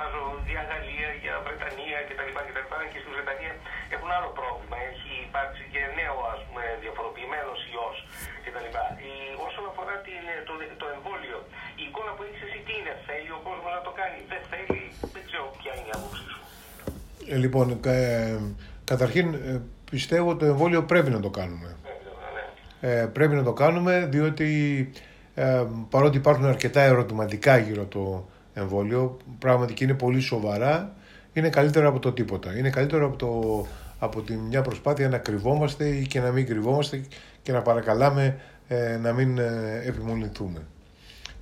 διαβάζω για Γαλλία, για Βρετανία κτλ. κτλ. Και στη Βρετανία έχουν άλλο πρόβλημα. Έχει υπάρξει και νέο ας πούμε, διαφοροποιημένος ιός κτλ. Όσον αφορά την, το, το εμβόλιο, η εικόνα που έχεις εσύ τι είναι, θέλει ο κόσμος να το κάνει, δεν θέλει, δεν ξέρω ποια είναι η άποψή σου. Ε, λοιπόν, ε, καταρχήν ε, πιστεύω το εμβόλιο πρέπει να το κάνουμε. Ε, ε, πρέπει να το κάνουμε διότι ε, παρότι υπάρχουν αρκετά ερωτηματικά γύρω το εμβόλιο, πράγματι και είναι πολύ σοβαρά, είναι καλύτερο από το τίποτα. Είναι καλύτερο από, το, από τη μια προσπάθεια να κρυβόμαστε ή και να μην κρυβόμαστε και να παρακαλάμε ε, να μην ε, επιμονηθούμε.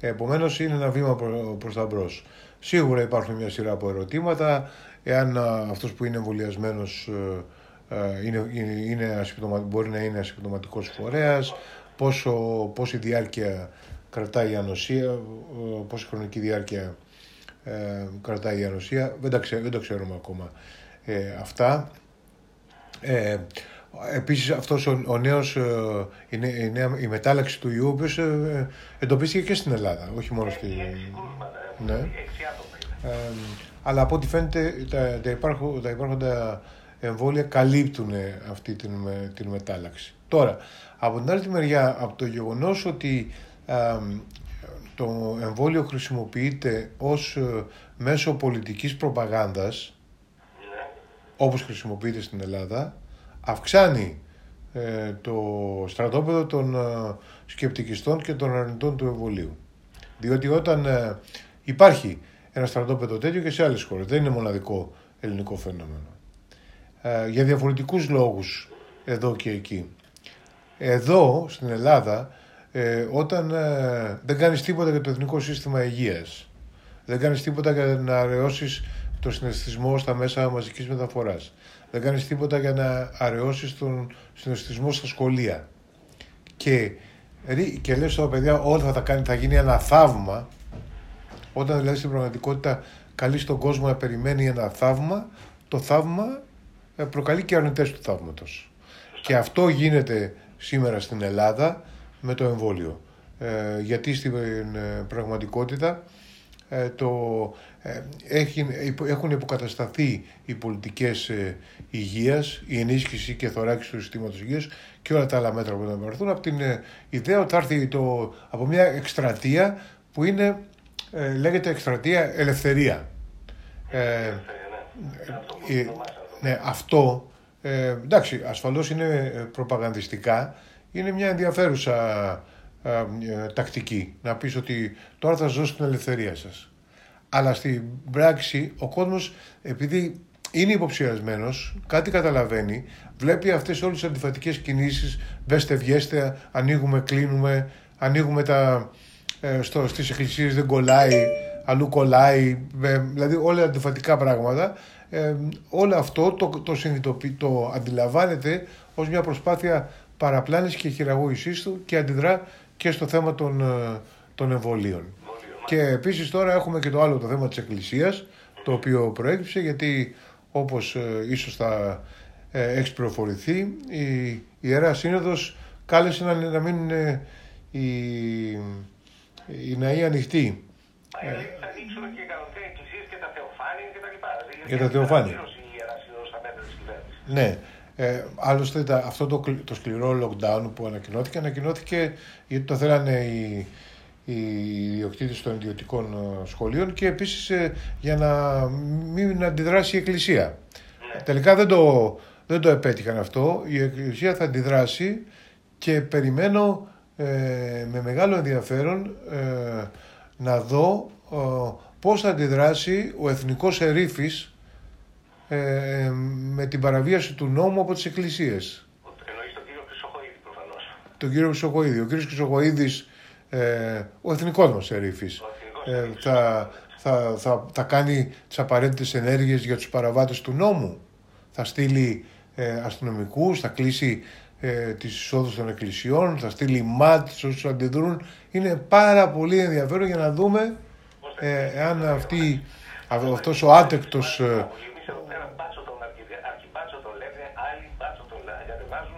Επομένως είναι ένα βήμα προ, προς τα μπρος. Σίγουρα υπάρχουν μια σειρά από ερωτήματα, εάν α, αυτός που είναι εμβολιασμένος είναι, είναι, είναι ασυμπτωμα- μπορεί να είναι ασυμπτωματικός φορέας, πόσο, πόση διάρκεια κρατάει η ανοσία, ε, πόση χρονική διάρκεια ε, κρατάει η ανοσία, δεν, τα ξέ- δεν το ξέρουμε ακόμα ε, αυτά. Ε, επίσης αυτός ο, ο νέος, ε, η, νέ- η, νέα, η μετάλλαξη του ιού, ο οποίος ε, εντοπίστηκε και στην Ελλάδα, όχι μόνο στη... Έχει έξι κρούσματα, ε, Ναι. έξι άτομα είναι. Ε, αλλά από ό,τι φαίνεται τα, τα, υπάρχον- τα υπάρχοντα εμβόλια καλύπτουν αυτή την, με- την μετάλλαξη. Τώρα, από την άλλη τη μεριά, από το γεγονός ότι ε, το εμβόλιο χρησιμοποιείται ως ε, μέσο πολιτικής προπαγάνδας, Ναι. όπως χρησιμοποιείται στην Ελλάδα, αυξάνει ε, το στρατόπεδο των ε, σκεπτικιστών και των αρνητών του εμβολίου. Διότι όταν ε, υπάρχει ένα στρατόπεδο τέτοιο και σε άλλες χώρες, δεν είναι μοναδικό ελληνικό φαινόμενο. Ε, για διαφορετικούς λόγους εδώ και εκεί. Εδώ στην Ελλάδα ε, όταν ε, δεν κάνεις τίποτα για το Εθνικό Σύστημα Υγείας. Δεν κάνεις τίποτα για να αραιώσεις το συναισθισμό στα μέσα μαζικής μεταφοράς. Δεν κάνεις τίποτα για να αραιώσεις τον συναισθισμό στα σχολεία. Και, ρί- και λες στα παιδιά όλα θα τα κάνει, θα γίνει ένα θαύμα. Όταν δηλαδή στην πραγματικότητα καλείς τον κόσμο να περιμένει ένα θαύμα το θαύμα ε, προκαλεί και αρνητές του θαύματος. Και αυτό γίνεται σήμερα στην Ελλάδα με το εμβόλιο. Ε, γιατί στην ε, πραγματικότητα ε, το, ε, έχει, υπο- έχουν υποκατασταθεί οι πολιτικές ε, υγείας, η ενίσχυση και θωράκιση του συστήματος υγείας και όλα τα άλλα μέτρα που θα πάρθουν από την ε, ιδέα ότι θα έρθει το, από μια εκστρατεία που είναι, ε, λέγεται εκστρατεία ελευθερία. Ε, Ε, ναι. Αυτό που ε, ονομάσαμε. ναι, αυτό, ε, εντάξει, ασφαλώς είναι ε, προπαγανδιστικά, είναι μια ενδιαφέρουσα ε, ε, τακτική. Να πεις ότι τώρα θα ζω στην ελευθερία σας. Αλλά στην πράξη ο κόσμος, επειδή είναι υποψιασμένος, κάτι καταλαβαίνει, βλέπει αυτές όλες τις αντιφατικές κινήσεις, βέστε, βιέστε, ανοίγουμε, κλείνουμε, ανοίγουμε τα, ε, στο, στις εκκλησίες δεν κολλάει, αλλού κολλάει, ε, δηλαδή όλα αντιφατικά πράγματα. Ε, όλο αυτό το, το, συνειδητοποιεί, το αντιλαμβάνεται ως μια προσπάθεια παραπλάνησης και χειραγώγησής του και αντιδρά και στο θέμα των, ε, των εμβολίων. Και επίσης τώρα έχουμε και το άλλο το θέμα της Εκκλησίας, το οποίο προέκυψε γιατί όπως ε, ίσως θα ε, έχεις πληροφορηθεί, η, η Ιερά Σύνοδος κάλεσε να, να μείνουν ε, οι, οι ναοί ανοιχτοί. Μα ε, θα ανοίξουν και κανονικά οι εκκλησίες και τα θεοφάνεια και τα λοιπά. Δηλαδή, Και τα γιατί θεοφάνεια. πλήρωσε η Ιερά Σύνοδος στα μέτρα της κυβέρνησης. Ναι. Ε, άλλωστε τα, αυτό το, κλ- το σκληρό lockdown που ανακοινώθηκε, ανακοινώθηκε γιατί το θέλανε οι, οι ιδιοκτήτες των ιδιωτικών ε, σχολείων και επίσης ε, για να μην αντιδράσει η Εκκλησία. Τελικά δεν το, δεν το επέτυχαν αυτό. Η Εκκλησία θα αντιδράσει και περιμένω ε, με μεγάλο ενδιαφέρον ε, να δω ε, πώς θα αντιδράσει ο εθνικός ερήφης ε, με την παραβίαση του νόμου από τις εκκλησίες. Εννοείς τον κύριο Χρυσοχοίδη προφανώς. Τον κύριο Χρυσοχοίδη. Ο κύριος Χρυσοχοίδης, ε, ο εθνικός μας ερήφης, Ο εθνικός ε, ερήφης. θα, θα, θα, θα κάνει τις απαραίτητες ενέργειες για τους παραβάτες του νόμου. Θα στείλει ε, αστυνομικούς, θα κλείσει ε, τις εισόδους των εκκλησιών, θα στείλει ΜΑΤ σε όσους αντιδρούν. Είναι πάρα πολύ ενδιαφέρον για να δούμε ε, εάν αυτή, αυτός ο άτεκτος... ε, Εμείς εδώ πέρα μπάτσο τον αρχι- αρχιμπάτσο τον λένε, άλλοι μπάτσο τον λέ- κατεβάζουν